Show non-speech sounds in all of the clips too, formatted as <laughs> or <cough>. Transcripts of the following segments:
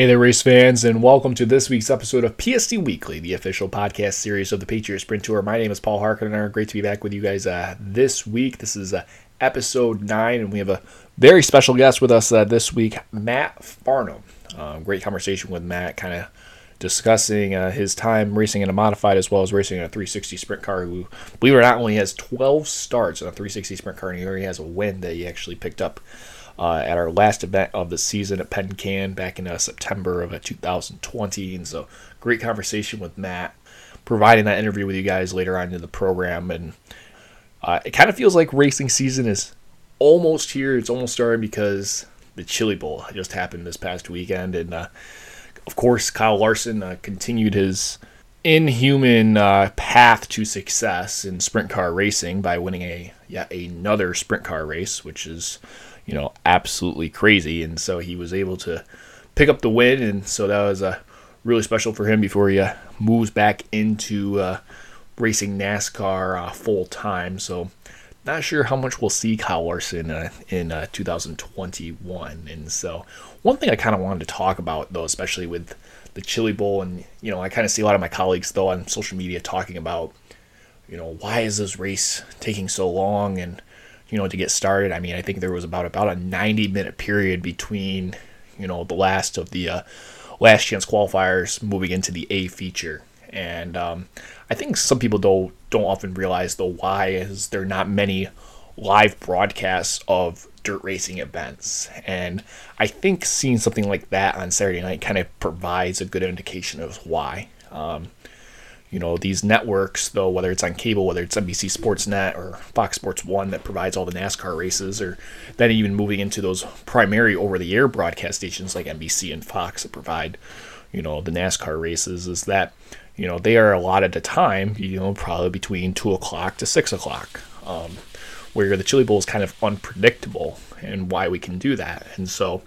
Hey there, race fans, and welcome to this week's episode of PST Weekly, the official podcast series of the Patriot Sprint Tour. My name is Paul Harkiner. Great to be back with you guys uh, this week. This is uh, episode nine, and we have a very special guest with us uh, this week, Matt Farnham. Um, great conversation with Matt, kind of discussing uh, his time racing in a modified as well as racing in a 360 sprint car. Who, believe it or not, only has 12 starts in a 360 sprint car, and he already has a win that he actually picked up uh, at our last event of the season at Penn Can back in uh, September of uh, 2020. And so, great conversation with Matt, providing that interview with you guys later on in the program. And uh, it kind of feels like racing season is almost here. It's almost starting because the Chili Bowl just happened this past weekend. And uh, of course, Kyle Larson continued his inhuman uh, path to success in sprint car racing by winning a yet another sprint car race, which is you know, absolutely crazy. And so he was able to pick up the win, and so that was uh, really special for him before he uh, moves back into uh, racing NASCAR uh, full time. So not sure how much we'll see Kyle Larson uh, in uh, 2021. And so one thing I kind of wanted to talk about though, especially with the Chili Bowl, and you know, I kind of see a lot of my colleagues though on social media talking about, you know, why is this race taking so long and you know, to get started. I mean, I think there was about about a 90 minute period between, you know, the last of the uh, last chance qualifiers moving into the A feature. And um, I think some people don't don't often realize the why is there not many live broadcasts of dirt racing events. And I think seeing something like that on Saturday night kind of provides a good indication of why. Um, you know these networks though whether it's on cable whether it's NBC sports net or Fox Sports 1 that provides all the NASCAR races or then even moving into those primary over the air broadcast stations like NBC and Fox that provide you know the NASCAR races is that you know they are allotted a time you know probably between 2 o'clock to 6 o'clock um, where the Chili Bowl is kind of unpredictable and why we can do that. And so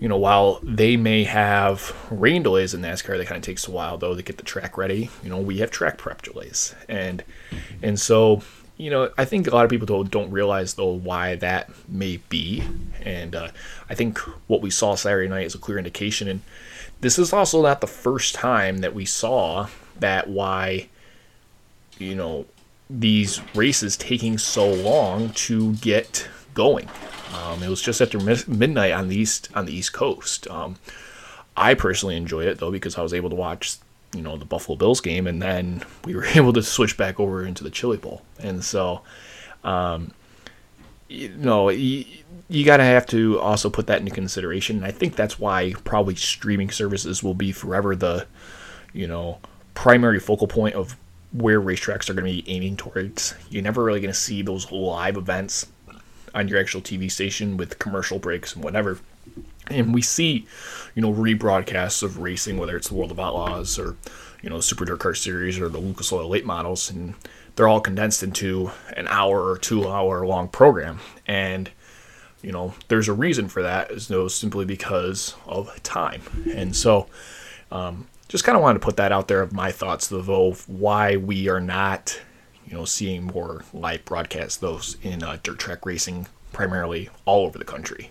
you know, while they may have rain delays in NASCAR, that kind of takes a while though to get the track ready. You know, we have track prep delays, and and so you know, I think a lot of people don't, don't realize though why that may be, and uh, I think what we saw Saturday night is a clear indication. And this is also not the first time that we saw that why, you know, these races taking so long to get going. Um, it was just after midnight on the east on the East Coast. Um, I personally enjoyed it though because I was able to watch you know the Buffalo Bills game, and then we were <laughs> able to switch back over into the Chili Bowl, and so. Um, you know, you, you got to have to also put that into consideration. And I think that's why probably streaming services will be forever the, you know, primary focal point of where racetracks are going to be aiming towards. You're never really going to see those live events on your actual TV station with commercial breaks and whatever. And we see, you know, rebroadcasts of racing, whether it's the World of Outlaws or, you know, Super Dirt Car Series or the Lucas Oil late models, and they're all condensed into an hour or two hour long program. And, you know, there's a reason for that, is no simply because of time. And so, um, just kind of wanted to put that out there of my thoughts of why we are not you know, seeing more live broadcasts those in uh, dirt track racing primarily all over the country.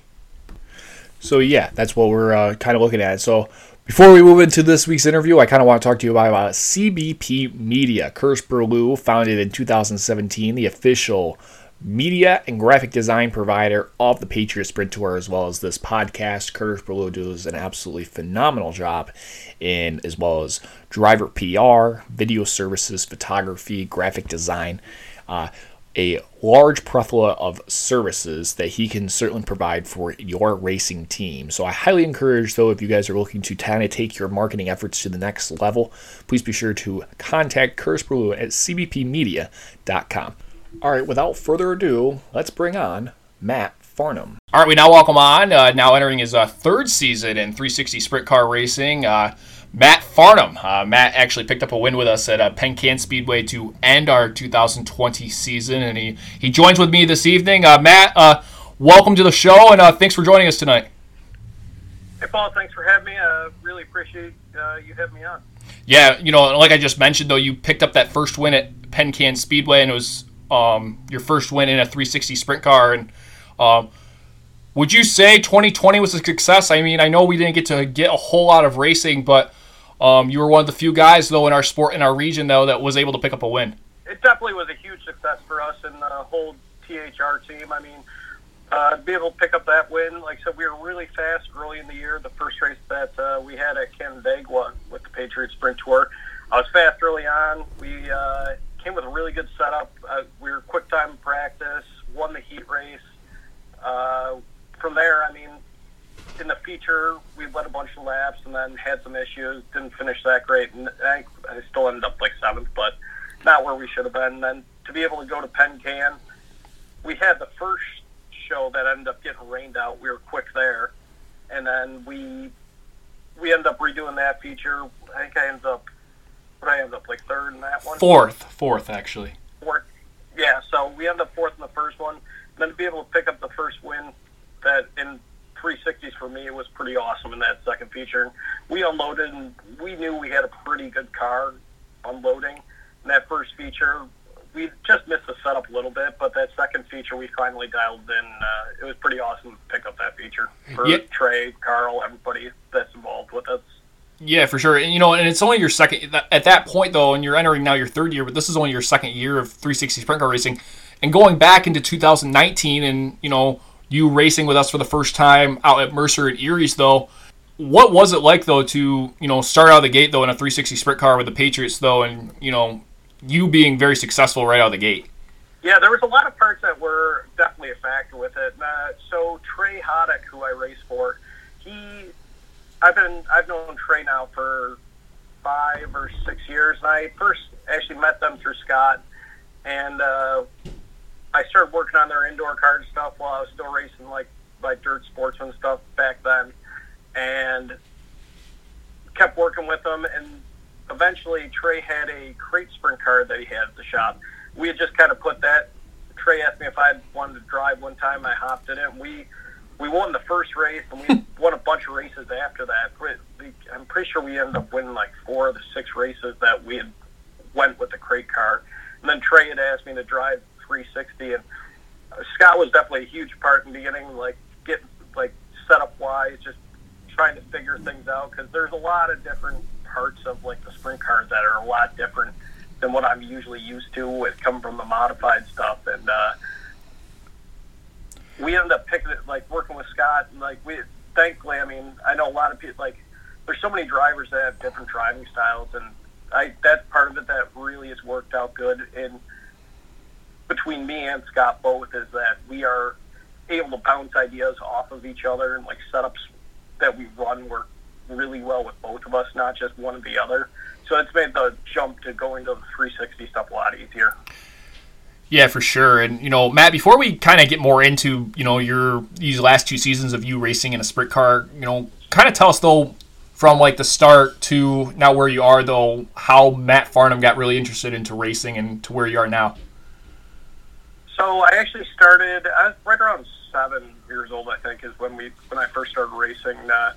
So yeah, that's what we're uh, kind of looking at. So before we move into this week's interview, I kind of want to talk to you about, about CBP Media. Curtis Burlew, founded in 2017, the official media and graphic design provider of the Patriot Sprint Tour, as well as this podcast. Curtis Burlew does an absolutely phenomenal job in as well as driver PR, video services, photography, graphic design. Uh, a large plethora of services that he can certainly provide for your racing team. So I highly encourage, though, if you guys are looking to kind of take your marketing efforts to the next level, please be sure to contact Curtis Burlew at cbpmedia.com. All right, without further ado, let's bring on Matt Farnham. All right, we now welcome on, uh, now entering his uh, third season in 360 sprint car racing, uh, Matt Farnham. Uh, Matt actually picked up a win with us at uh, Penn Can Speedway to end our 2020 season, and he, he joins with me this evening. Uh, Matt, welcome to the show, and thanks for joining us tonight. Hey, Paul, thanks for having me. I really appreciate you having me on. Yeah, you know, like I just mentioned, though, you picked up that first win at Penn Can Speedway, and it was um, your first win in a 360 sprint car, and um, Would you say 2020 was a success? I mean, I know we didn't get to get a whole lot of racing, but um, you were one of the few guys, though, in our sport, in our region, though, that was able to pick up a win. It definitely was a huge success for us and the whole THR team. I mean, uh, be able to pick up that win, like I said, we were really fast early in the year. The first race that uh, we had at Canandaigua with the Patriot Sprint Tour, I was fast early on. We uh, came with a really good setup. Uh, we were quick time practice, won the heat race. Uh, from there, I mean, in the feature, we led a bunch of laps and then had some issues. Didn't finish that great, and I, I still ended up like seventh, but not where we should have been. And then to be able to go to Penn Can, we had the first show that ended up getting rained out. We were quick there, and then we we ended up redoing that feature. I think I ended up, I ended up like third in that one. Fourth, fourth actually. Fourth, yeah. So we ended up fourth in the first one. And then to be able to pick up the first win that in 360s for me it was pretty awesome in that second feature. We unloaded and we knew we had a pretty good car unloading. In that first feature, we just missed the setup a little bit, but that second feature we finally dialed in. Uh, it was pretty awesome to pick up that feature for Yeah. Trey, Carl, everybody that's involved with us. Yeah, for sure. And you know, and it's only your second at that point though, and you're entering now your third year, but this is only your second year of 360 sprint car racing, and going back into 2019, and you know, you racing with us for the first time out at Mercer at Erie's though. What was it like though to you know start out of the gate though in a 360 sprint car with the Patriots though, and you know, you being very successful right out of the gate? Yeah, there was a lot of parts that were definitely a factor with it. Uh, so Trey Hoddick, who I race for, he, I've been, I've known Trey now for five or six years. And I first actually met them through Scott, and uh, I started working on their indoor card stuff while I was still racing like like dirt sportsman stuff back then, and kept working with them. And eventually, Trey had a crate sprint car that he had at the shop. We had just kind of put that. Trey asked me if I wanted to drive one time. I hopped in it. And we we won the first race, and we <laughs> won a bunch of races after that. I'm pretty sure we ended up winning like four of the six races that we had went with the crate car. And then Trey had asked me to drive 360, and Scott was definitely a huge part in the beginning, like getting like setup wise, just trying to figure things out because there's a lot of different parts of like the sprint cars that are a lot different than what I'm usually used to with coming from the modified stuff and. uh we ended up picking it like working with Scott and like we thankfully I mean I know a lot of people like there's so many drivers that have different driving styles and I that's part of it that really has worked out good in between me and Scott both is that we are able to bounce ideas off of each other and like setups that we run work really well with both of us, not just one or the other. So it's made the jump to going to the 360 stuff a lot easier. Yeah, for sure. And you know, Matt, before we kind of get more into you know your these last two seasons of you racing in a sprint car, you know, kind of tell us though from like the start to now where you are though, how Matt Farnham got really interested into racing and to where you are now. So I actually started I was right around seven years old. I think is when we when I first started racing. Uh,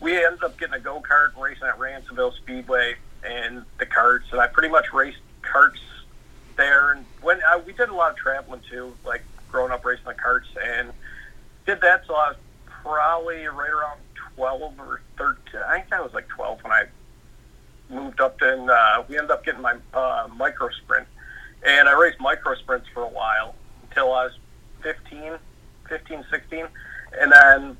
we ended up getting a go kart and racing at Ransomville Speedway and the carts, and I pretty much raced carts there. And when uh, we did a lot of traveling too, like growing up racing the carts, and did that till I was probably right around twelve or thirteen. I think I was like twelve when I moved up and uh, we ended up getting my uh, micro sprint and I raced micro sprints for a while until I was 15, 15, 16. And then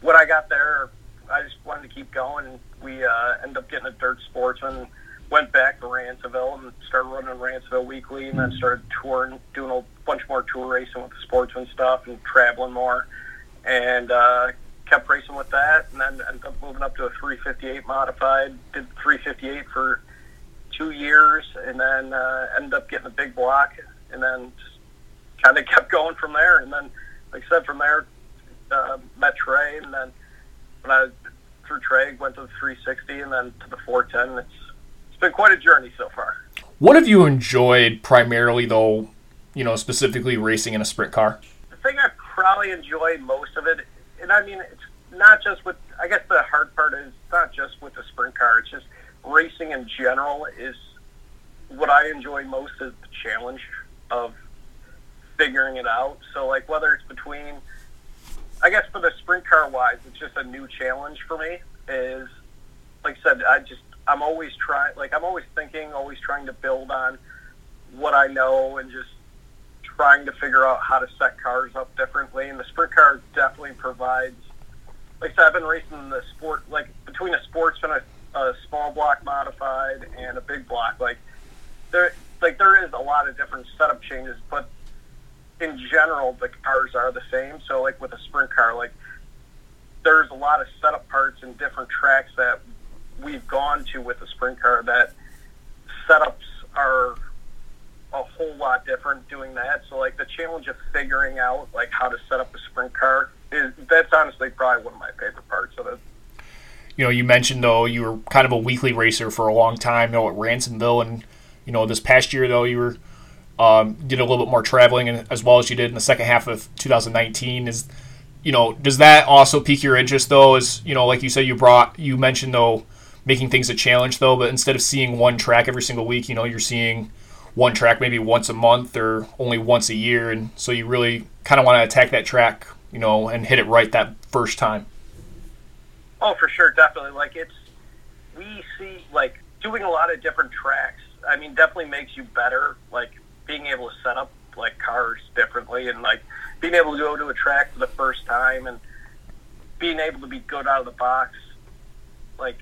when I got there, I just wanted to keep going. We uh, ended up getting a dirt sportsman, went back to Ransomville and started running Ransomville weekly, and then started touring, doing a bunch more tour racing with the sportsman stuff and traveling more. And uh, kept racing with that, and then ended up moving up to a 358 modified. Did 358 for two years, and then uh, ended up getting a big block, and then kind of <laughs> kept going from there. And then, like I said, from there, uh, met Trey, and then when I through Trey went to the 360, and then to the 410. It's it's been quite a journey so far. What have you enjoyed primarily though, you know, specifically racing in a sprint car? the thing I probably enjoy most of it, and I mean, it's not just with, I guess the hard part is not just with the sprint car, it's just racing in general is what I enjoy most is the challenge of figuring it out. So, like, whether it's between, I guess for the sprint car wise, it's just a new challenge for me. Is like I said, I just I'm always trying, like I'm always thinking, always trying to build on what I know and just trying to figure out how to set cars up differently. And the sprint car definitely provides. Like I said, I've been racing the sport, like between a sportsman, a, a small block modified, and a big block. Like there, like there is a lot of different setup changes, but in general, the cars are the same. So like with a sprint car, like there's a lot of setup parts and different tracks that we've gone to with the sprint car that setups are a whole lot different doing that. So like the challenge of figuring out like how to set up a sprint car is that's honestly probably one of my favorite parts of it. You know, you mentioned though you were kind of a weekly racer for a long time, know, at Ransomville, and you know this past year though you were um, did a little bit more traveling, and as well as you did in the second half of 2019. Is you know, does that also pique your interest though? Is you know, like you said, you brought you mentioned though making things a challenge though, but instead of seeing one track every single week, you know, you're seeing one track maybe once a month or only once a year, and so you really kind of want to attack that track, you know, and hit it right that first time. Oh, for sure, definitely. Like it's we see like doing a lot of different tracks. I mean, definitely makes you better. Like being able to set up like cars differently and like being able to go to a track for the first time and being able to be good out of the box, like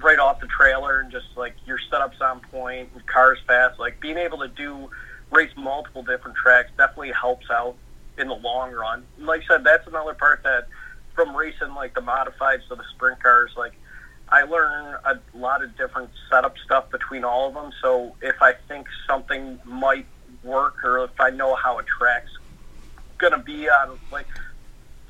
right off the trailer and just like your setup's on point and cars fast. Like being able to do race multiple different tracks definitely helps out in the long run. Like I said, that's another part that from racing like the modifieds to the sprint cars, like I learn a lot of different setup stuff between all of them. So if I think something might work or if I know how a track's gonna be on like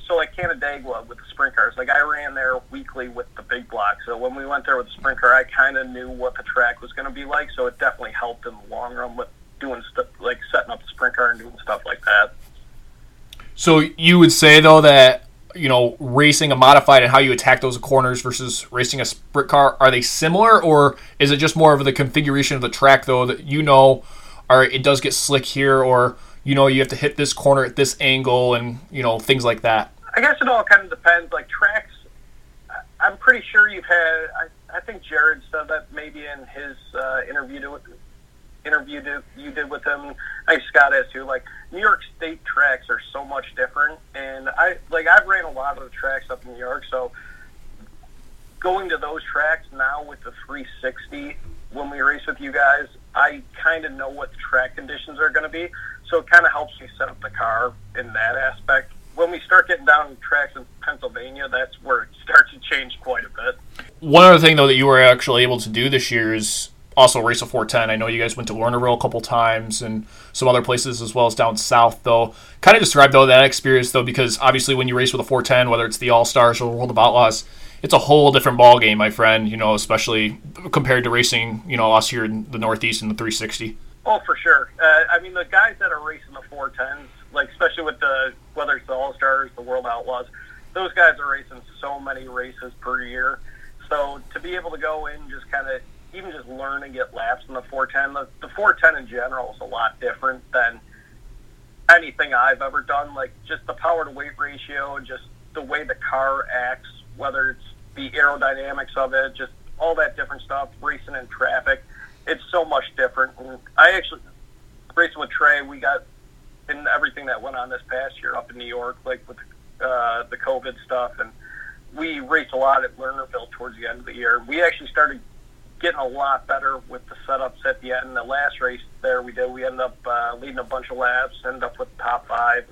so like Canandaigua with the sprint cars, like I ran there weekly with the big block. So when we went there with the sprint car, I kind of knew what the track was to be like. So it definitely helped in the long run with doing stuff like setting up the sprint car and doing stuff like that. So you would say though that you know racing a modified and how you attack those corners versus racing a sprint car are they similar? Or is it just more of the configuration of the track though that you know, or it does get slick here or you know you have to hit this corner at this angle and you know things like that? I guess it all kind of depends. Like tracks i'm pretty sure you've had i, I think jared said that maybe in his uh, interview with interview to, you did with him. I think scott has too. Like new york state tracks are so much different and i like i've ran a lot of the tracks up in new york so going to those tracks now with the 360 when we race with you guys i kind of know what the track conditions are going to be so it kind of helps me set up the car in that aspect. When we start getting down tracks in Pennsylvania, that's where it starts to change quite a bit. One other thing, though, that you were actually able to do this year is also race a 410. I know you guys went to Lernerville a couple times and some other places as well as down south, though. Kind of describe, though, that experience, though, because obviously when you race with a 410, whether it's the All Stars or the World of Outlaws, it's a whole different ball game, my friend. You know, especially compared to racing, you know, us here in the Northeast in the 360. Oh, for sure. Uh, I mean, the guys that are racing the 410s, like especially with the whether it's the All Stars, the World Outlaws, those guys are racing so many races per year. So to be able to go in, and just kind of even just learn and get laps in the 410, the, the 410 in general is a lot different than anything I've ever done. Like just the power to weight ratio, just the way the car acts, whether it's the aerodynamics of it, just all that different stuff, racing in traffic it's so much different. And I actually racing with Trey, we got in everything that went on this past year up in New York, like with uh, the COVID stuff, and we raced a lot at Lernerville towards the end of the year. We actually started getting a lot better with the setups at the end. The last race there we did, we ended up uh, leading a bunch of laps, ended up with the top five.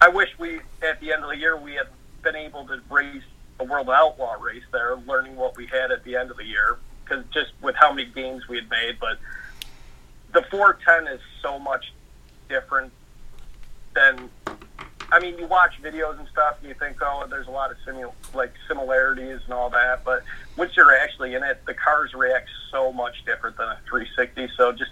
I wish we at the end of the year we had been able to race a World Outlaw race there, learning what we had at the end of the year because just with how many games we had made. But the 410 is so much different than. I mean, you watch videos and stuff, and you think, oh, there's a lot of simu- like similarities and all that. But once you're actually in it, the cars react so much different than a 360. So just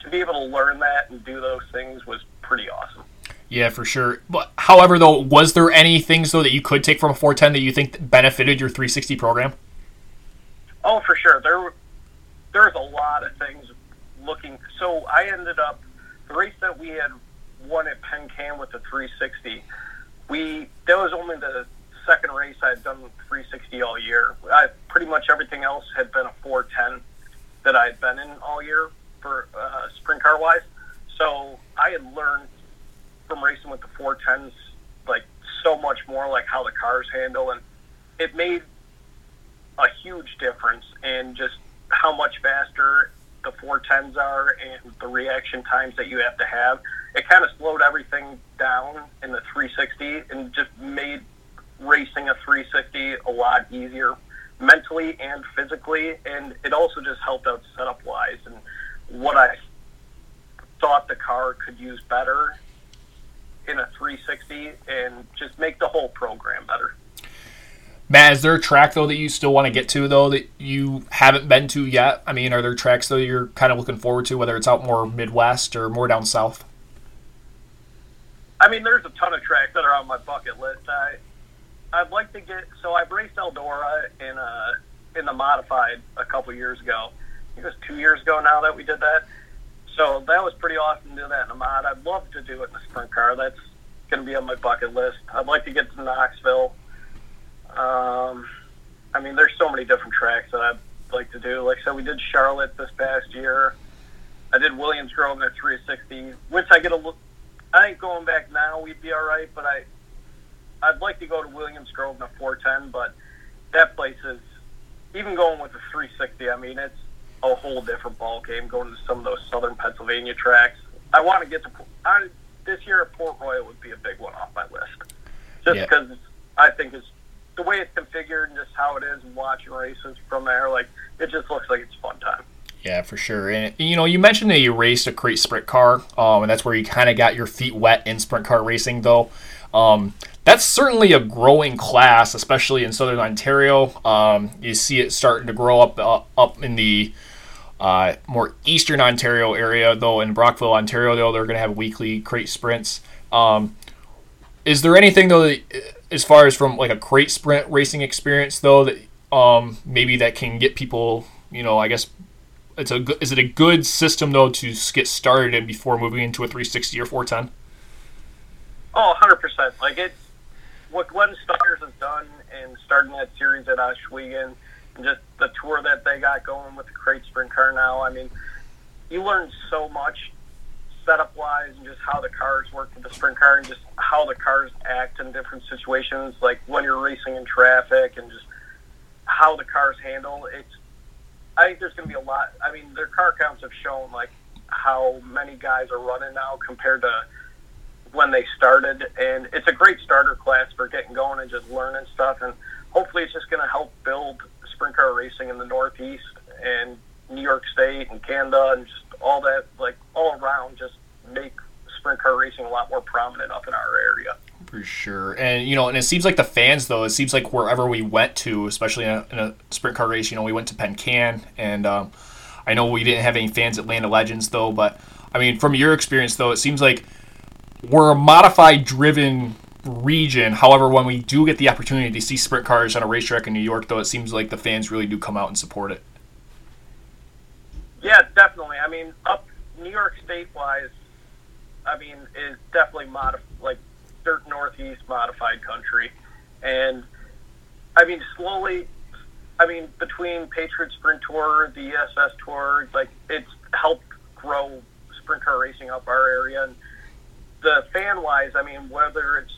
to be able to learn that and do those things was pretty awesome. Yeah, for sure. But however, though, was there any things though that you could take from a 410 that you think benefited your 360 program? Oh, for sure. There, there's a lot of things looking. So I ended up the race that we had won at Penn Can with the 360. we that was only the second race I'd done 360 all year. I pretty much everything else had been a 410 that I had been in all year for uh, sprint car wise. So I had learned from racing with the 410s like so much more like how the cars handle and it made a huge difference in just how much faster the 410s are and the reaction times that you have to have. It kind of slowed everything down in the 360 and just made racing a 360 a lot easier mentally and physically. And it also just helped out setup wise and what I thought the car could use better in a 360 and just make the whole program better. Matt, is there a track though that you still want to get to though that you haven't been to yet? I mean, are there tracks though you're kind of looking forward to, whether it's out more Midwest or more down south? I mean, there's a ton of tracks that are on my bucket list. I I'd like to get so I've raced Eldora in a in the modified a couple years ago. it was two years ago now that we did that. So that was pretty awesome to do that in a mod. I'd love to do it in a sprint car. That's going to be on my bucket list. I'd like to get to Knoxville. Um, I mean, there's so many different tracks that I'd like to do. Like I said, we did Charlotte this past year. I did Williams Grove in a 360, which I get a look. I think going back now we'd be all right, but I I'd like to go to Williams Grove in a 410, but that place is even going with the 360. I mean, it's a whole different ball game going to some of those southern Pennsylvania tracks. I want to get to I, this year at Port Royal would be a big one off my list, just yeah. because I think it's the way it's configured and just how it is and watching races from there. Like it just looks like it's fun time. Yeah, for sure. And you know, you mentioned that you raced a crate sprint car, um, and that's where you kind of got your feet wet in sprint car racing, though. Um, that's certainly a growing class, especially in southern Ontario. Um, you see it starting to grow up uh, up in the uh, more eastern Ontario area, though. In Brockville, Ontario, though, they're going to have weekly crate sprints. Um, is there anything though, that, as far as from like a crate sprint racing experience, though, that um, maybe that can get people, you know, I guess it's a is it a good system though to get started in before moving into a 360 or 410? Oh, 100%. Like it, what Glenn Styres has done and starting that series at Ohsweken and just the tour that they got going with the crate sprint car now. I mean, you learn so much setup wise and just how the cars work with the sprint car and just how the cars act in different situations, like when you're racing in traffic and just how the cars handle. It's I think there's going to be a lot. I mean, their car counts have shown like how many guys are running now compared to when they started, and it's a great starter class for getting going and just learning stuff. And hopefully, it's just going to help build sprint car racing in the Northeast and New York State and Canada and just all that, like all around, just make sprint car racing a lot more prominent up in our area. For sure, and you know, and it seems like the fans though. It seems like wherever we went to, especially in a, in a sprint car race, you know, we went to Penn Can, and um, I know we didn't have any fans at Land of Legends though. But I mean, from your experience though, it seems like we're a modified driven region. However, when we do get the opportunity to see sprint cars on a racetrack in New York, though, it seems like the fans really do come out and support it. Yeah, definitely. I mean, up New York State wise, I mean, is definitely modified, like dirt northeast modified country, and I mean, slowly. I mean, between Patriot Sprint Tour, the ESS Tour, like it's helped grow sprint car racing up our area and the fan wise, I mean, whether it's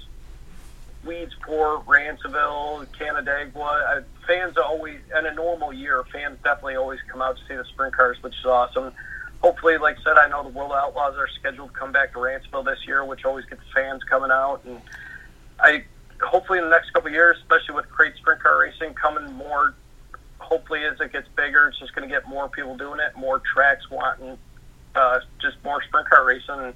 Weedsport, Ransomville, Canandaigua, uh, fans always, in a normal year, fans definitely always come out to see the sprint cars, which is awesome. Hopefully, like I said, I know the World Outlaws are scheduled to come back to Ransomville this year, which always gets fans coming out. And I hopefully in the next couple of years, especially with crate sprint car racing coming more, hopefully as it gets bigger, it's just going to get more people doing it, more tracks wanting uh, just more sprint car racing. And,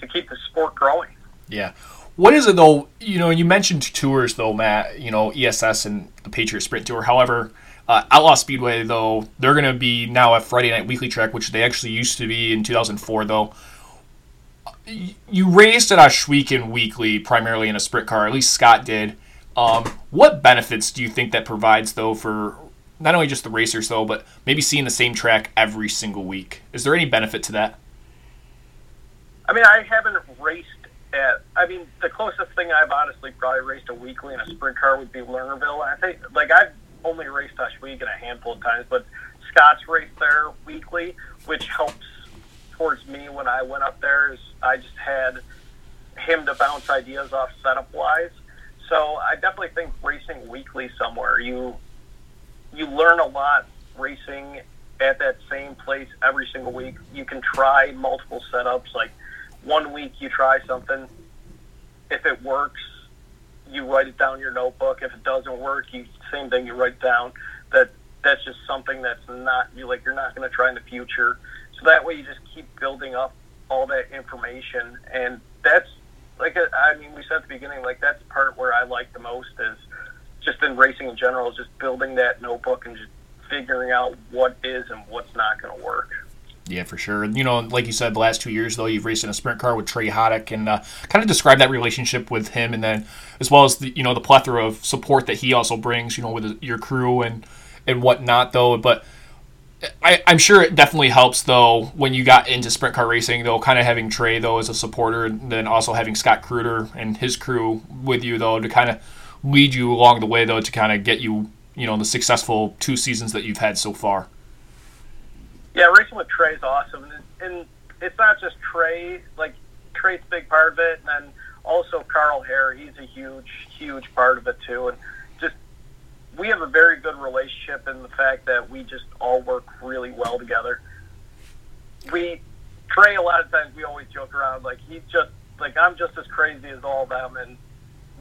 to keep the sport growing. Yeah. What is it though? You know, you mentioned tours though, Matt. You know, ESS and the Patriot Sprint Tour. However, uh, Outlaw Speedway though, they're going to be now a Friday Night Weekly track, which they actually used to be in 2004 though. You raced at Ohsweken Weekly primarily in a sprint car. At least Scott did. Um, what benefits do you think that provides though for not only just the racers though, but maybe seeing the same track every single week? Is there any benefit to that? I mean, I haven't raced at. I mean, the closest thing I've honestly probably raced a weekly in a sprint car would be Lernerville. I think like I've only raced Week a handful of times, but Scott's raced there weekly, which helps towards me when I went up there. Is I just had him to bounce ideas off setup wise. So I definitely think racing weekly somewhere you you learn a lot racing at that same place every single week. You can try multiple setups. Like one week you try something. If it works, you write it down in your notebook. If it doesn't work, you same thing. You write down that that's just something that's not you like you're not going to try in the future. So that way you just keep building up all that information, and that's like uh, I mean we said at the beginning, like that's the part where I like the most is just in racing in general, is just building that notebook and just figuring out what is and what's not going to work. Yeah, for sure. You know, like you said, the last two years though, you've raced in a sprint car with Trey Haddock, and uh, kind of describe that relationship with him, and then as well as the you know the plethora of support that he also brings, you know, with your crew and and whatnot though. But I, I'm sure it definitely helps though when you got into sprint car racing though, kind of having Trey though as a supporter, and then also having Scott Kreutter and his crew with you though to kind of lead you along the way though to kind of get you you know the successful two seasons that you've had so far. Yeah, racing with Trey is awesome, and, and it's not just Trey. Like Trey's a big part of it, and then also Carl Hare. He's a huge, huge part of it too. And just we have a very good relationship in the fact that we just all work really well together. We Trey. A lot of times we always joke around like he's just like I'm just as crazy as all of them, and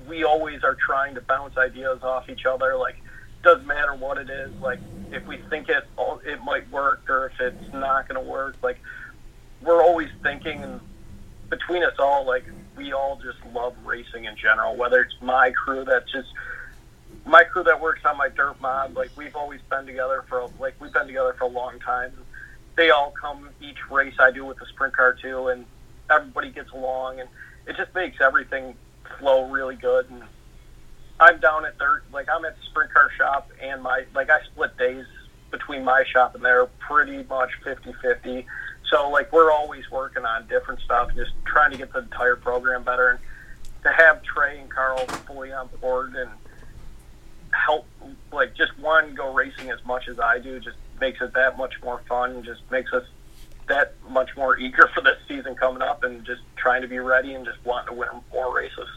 we always are trying to bounce ideas off each other. Like doesn't matter what it is. Like if we think it it might work or if it's not going to work, like we're always thinking and between us all, like we all just love racing in general. Whether it's my crew that's just my crew that works on my dirt mod, like we've always been together for like we've been together for a long time. They all come each race I do with the sprint car too, and everybody gets along, and it just makes everything flow really good. And I'm down at their like I'm at the sprint car shop and my like I split days between my shop and there pretty much 50-50. So like we're always working on different stuff, just trying to get the entire program better. And to have Trey and Carl fully on board and help like just one go racing as much as I do just makes it that much more fun. And just makes us that much more eager <laughs> for this season coming up and just trying to be ready and just wanting to win more races.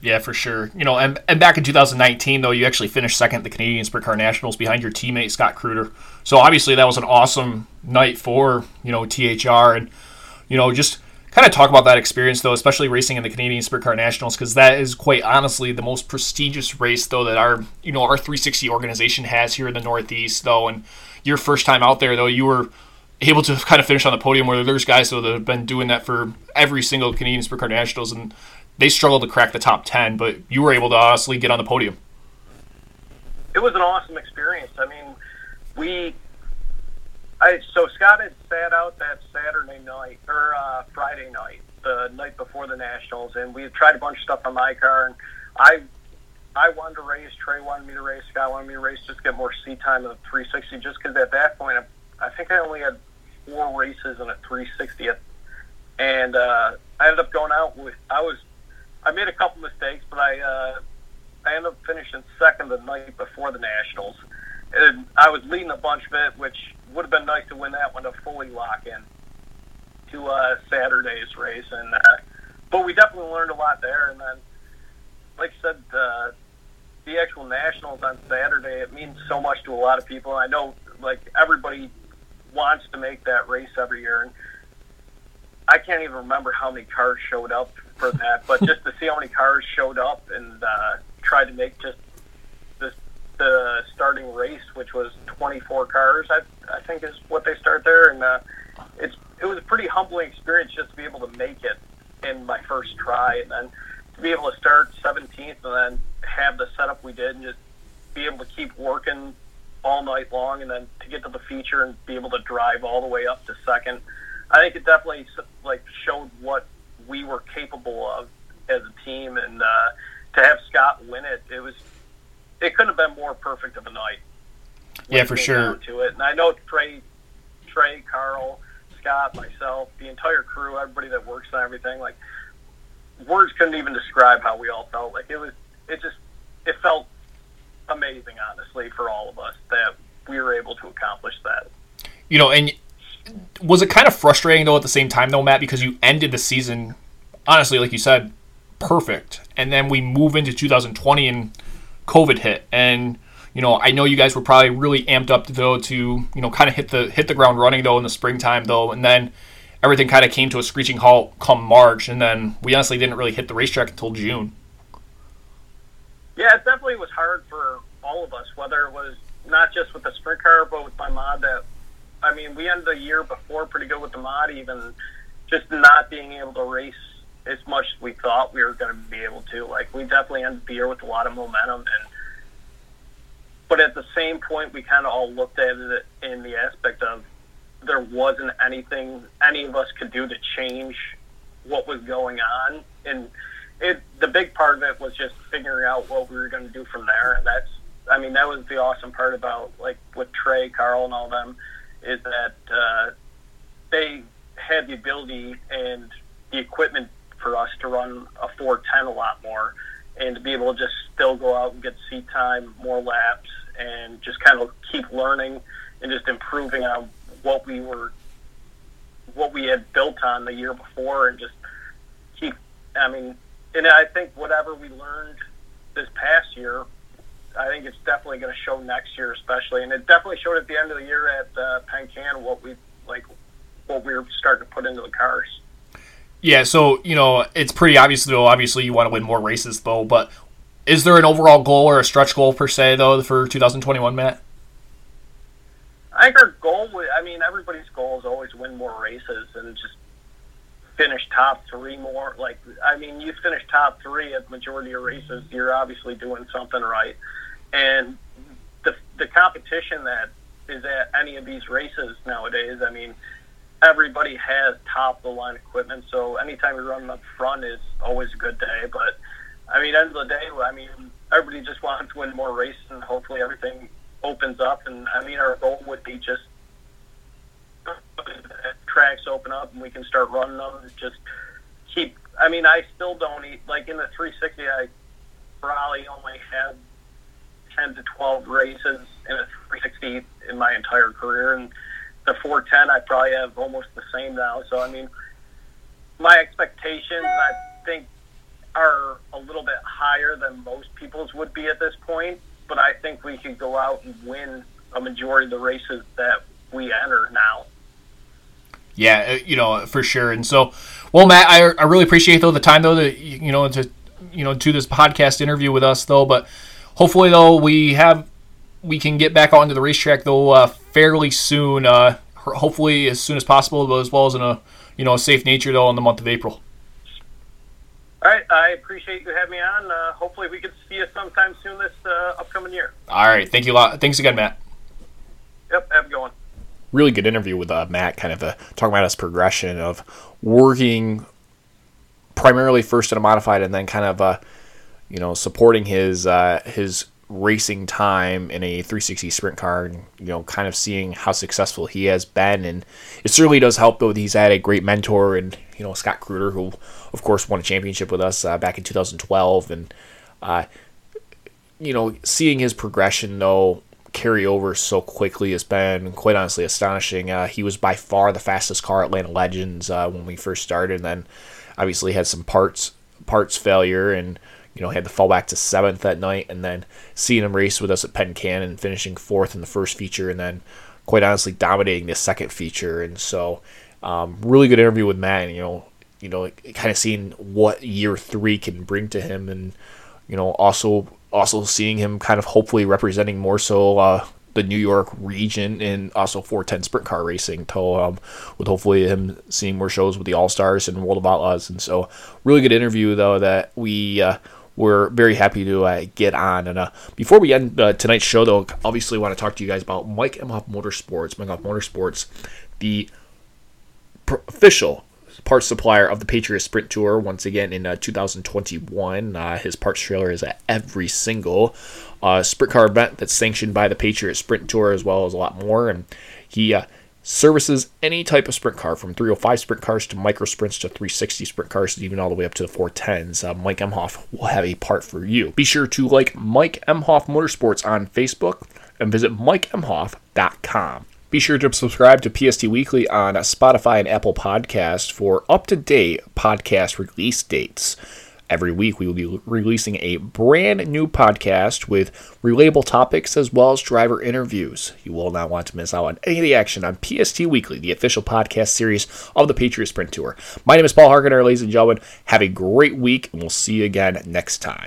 Yeah, for sure. You know, and, and back in 2019, though, you actually finished second the Canadian Sprint Car Nationals behind your teammate Scott Kreutter. So obviously, that was an awesome night for you know THR, and you know just kind of talk about that experience though, especially racing in the Canadian Sprint Car Nationals, because that is quite honestly the most prestigious race though that our you know our 360 organization has here in the Northeast though, and your first time out there though, you were able to kind of finish on the podium where there's guys though that have been doing that for every single Canadian Sprint Car Nationals and they struggled to crack the top 10, but you were able to honestly get on the podium. It was an awesome experience. I mean, we, I so Scott had sat out that Saturday night or uh, Friday night, the night before the nationals, and we had tried a bunch of stuff on my car, and I, I wanted to race. Trey wanted me to race. Scott wanted me to race, just get more seat time in the 360. Just because at that point, I, I think I only had four races in a 360, and uh, I ended up going out with. I was I made a couple mistakes, but I uh, I ended up finishing second the night before the nationals, and I was leading a bunch of it, which would have been nice to win that one to fully lock in to uh, Saturday's race. And uh, but we definitely learned a lot there. And then, like I said, uh, the actual nationals on Saturday it means so much to a lot of people. I know like everybody wants to make that race every year, and I can't even remember how many cars showed up for that, but just to see how many cars showed up and uh, tried to make just this the starting race, which was 24 cars, I, I think is what they start there, and uh, it's it was a pretty humbling experience just to be able to make it in my first try, and then to be able to start 17th and then have the setup we did, and just be able to keep working all night long, and then to get to the feature and be able to drive all the way up to second. I think it definitely like showed what we were capable of as a team, and uh, to have Scott win it, it was it couldn't have been more perfect of a night. Yeah, for sure. To it, and I know Trey, Trey, Carl, Scott, myself, the entire crew, everybody that works on everything, like words couldn't even describe how we all felt. Like it was, it just, it felt amazing, honestly, for all of us that we were able to accomplish that. You know, and was it kind of frustrating though at the same time though, Matt, because you ended the season, honestly, like you said, perfect, and then we move into 2020 and COVID hit, and you know, I know you guys were probably really amped up though to you know kind of hit the hit the ground running though in the springtime though, and then everything kind of came to a screeching halt come March, and then we honestly didn't really hit the racetrack until June. Yeah, it definitely was hard for all of us, whether it was not just with the sprint car, but with my mod. That I mean, we ended the year before pretty good with the mod, even just not being able to race as much as we thought we were going to be able to. Like we definitely ended the year with a lot of momentum, and but at the same point, we kind of all looked at it in the aspect of there wasn't anything any of us could do to change what was going on, and it the big part of it was just figuring out what we were going to do from there, and that's I mean that was the awesome part about like with Trey, Carl, and all them is that uh, they had the ability and the equipment for us to run a 410 a lot more and to be able to just still go out and get seat time, more laps, and just kind of keep learning and just improving on what we were, what we had built on the year before, and just keep. I mean, and I think whatever we learned this past year, I think it's definitely going to show next year, especially, and it definitely showed at the end of the year at uh, Penn Can what we like, what we were starting to put into the cars. Yeah, so you know it's pretty obvious though. Obviously, you want to win more races though, but is there an overall goal or a stretch goal per se though for 2021, Matt? I think our goal. I mean, everybody's goal is always win more races and just finish top three more. Like, I mean, you finish top three at majority of races, you're obviously doing something right. And the the competition that is at any of these races nowadays, I mean, everybody has top of the line equipment. So anytime you're running up front is always a good day. But I mean, end of the day, I mean, everybody just <laughs> wants to win more races, and hopefully everything opens up. And I mean, our goal would be just tracks open up and we can start running them. Just keep. I mean, I still don't eat like in the 360. I probably only had 10 to 12 races in a 360 in my entire career, and the 410 I probably have almost the same now. So I mean, my expectations I think are a little bit higher than most people's would be at this point. But I think we could go out and win a majority of the races that we enter now. Yeah, uh, you know for sure. And so, well, Matt, I, I really appreciate though the time though that you know to you know to this podcast interview with us though. But hopefully though we have we can get back onto the racetrack though uh, fairly soon. Uh, hopefully as soon as possible, but as well as in a you know a safe nature though in the month of April. All right, I appreciate you having me on. Uh, hopefully, we can see you sometime soon this uh, upcoming year. All right, thank you a lot. Thanks again, Matt. Yep, have a good one. Really good interview with uh, Matt, kind of uh, talking about his progression of working primarily first in a modified, and then kind of uh, you know supporting his uh, his racing time in a 360 sprint car and you know kind of seeing how successful he has been. And it certainly does help though he's had a great mentor and you know Scott Kreutter who of course won a championship with us uh, back in 2012 and uh, you know seeing his progression though carry over so quickly has been quite honestly astonishing. Uh, he was by far the fastest car at Land of Legends uh, when we first started and then obviously had some parts parts failure. And you know, had to fall back to seventh that night, and then seeing him race with us at Penn Can and finishing fourth in the first feature, and then quite honestly dominating the second feature. And so, um, really good interview with Matt. And, you know, you know, kind of seeing what year three can bring to him, and you know, also also seeing him kind of hopefully representing more so uh, the New York region and also 410 sprint car racing. To, um, with hopefully him seeing more shows with the All Stars and World of Outlaws. And so, really good interview though that we. Uh, we're very happy to uh, get on. And uh, before we end uh, tonight's show, though, obviously want to talk to you guys about Mike Emhoff Motorsports. Mike Emhoff Motorsports, the official parts supplier of the Patriot Sprint Tour. Once again in uh, 2021, uh, his parts trailer is at every single uh, sprint car event that's sanctioned by the Patriot Sprint Tour, as well as a lot more. And he services any type of sprint car from 305 sprint cars to micro sprints to 360 sprint cars even all the way up to the 410s. Uh, Mike Emhoff will have a part for you. Be sure to like Mike Emhoff Motorsports on Facebook and visit MikeEmhoff.com. Be sure to subscribe to PST Weekly on Spotify and Apple Podcast for up to date podcast release dates. Every week, we will be releasing a brand new podcast with relatable topics as well as driver interviews. You will not want to miss out on any of the action on PST Weekly, the official podcast series of the Patriot Sprint Tour. My name is Paul Harkiner, ladies and gentlemen. Have a great week, and we'll see you again next time.